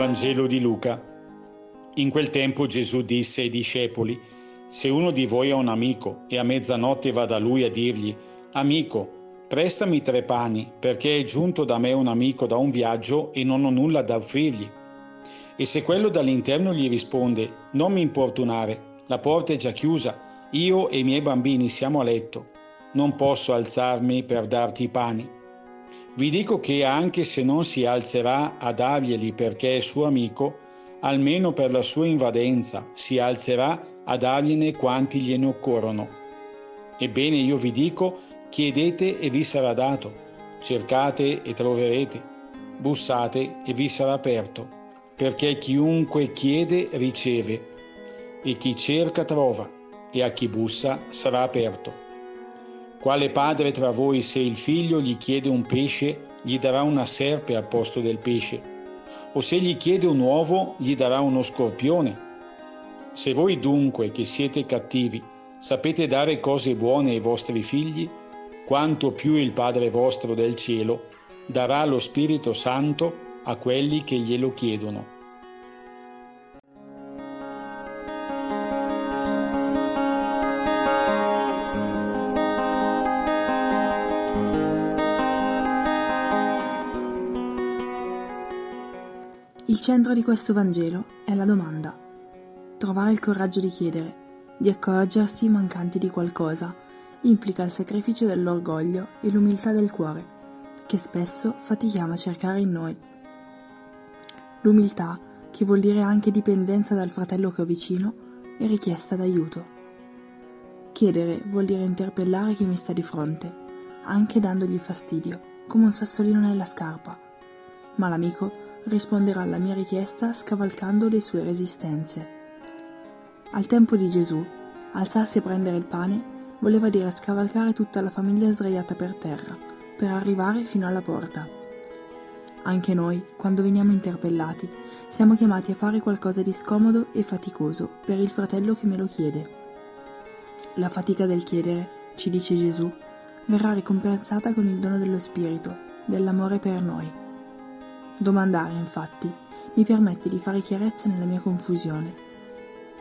Vangelo di Luca. In quel tempo Gesù disse ai discepoli, Se uno di voi ha un amico e a mezzanotte va da lui a dirgli, Amico, prestami tre pani, perché è giunto da me un amico da un viaggio e non ho nulla da offrirgli. E se quello dall'interno gli risponde, Non mi importunare, la porta è già chiusa, io e i miei bambini siamo a letto, non posso alzarmi per darti i pani vi dico che anche se non si alzerà a darglieli perché è suo amico, almeno per la sua invadenza si alzerà a dargliene quanti gliene occorrono. Ebbene io vi dico, chiedete e vi sarà dato, cercate e troverete, bussate e vi sarà aperto, perché chiunque chiede riceve, e chi cerca trova, e a chi bussa sarà aperto. Quale padre tra voi se il figlio gli chiede un pesce, gli darà una serpe al posto del pesce? O se gli chiede un uovo, gli darà uno scorpione? Se voi dunque, che siete cattivi, sapete dare cose buone ai vostri figli, quanto più il Padre vostro del cielo darà lo Spirito Santo a quelli che glielo chiedono. Il centro di questo Vangelo è la domanda. Trovare il coraggio di chiedere, di accorgersi mancanti di qualcosa, implica il sacrificio dell'orgoglio e l'umiltà del cuore, che spesso fatichiamo a cercare in noi. L'umiltà, che vuol dire anche dipendenza dal fratello che ho vicino, è richiesta d'aiuto. Chiedere vuol dire interpellare chi mi sta di fronte, anche dandogli fastidio, come un sassolino nella scarpa. Ma l'amico risponderà alla mia richiesta scavalcando le sue resistenze. Al tempo di Gesù, alzarsi e prendere il pane voleva dire scavalcare tutta la famiglia sdraiata per terra, per arrivare fino alla porta. Anche noi, quando veniamo interpellati, siamo chiamati a fare qualcosa di scomodo e faticoso per il fratello che me lo chiede. La fatica del chiedere, ci dice Gesù, verrà ricompensata con il dono dello Spirito, dell'amore per noi. Domandare, infatti, mi permette di fare chiarezza nella mia confusione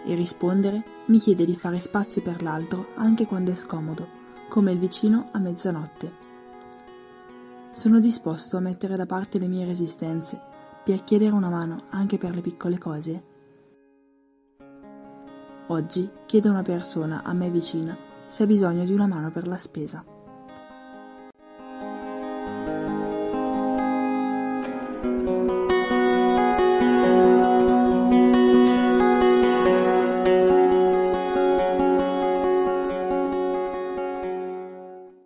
e rispondere mi chiede di fare spazio per l'altro anche quando è scomodo, come il vicino a mezzanotte. Sono disposto a mettere da parte le mie resistenze per chiedere una mano anche per le piccole cose? Oggi chiedo a una persona a me vicina se ha bisogno di una mano per la spesa.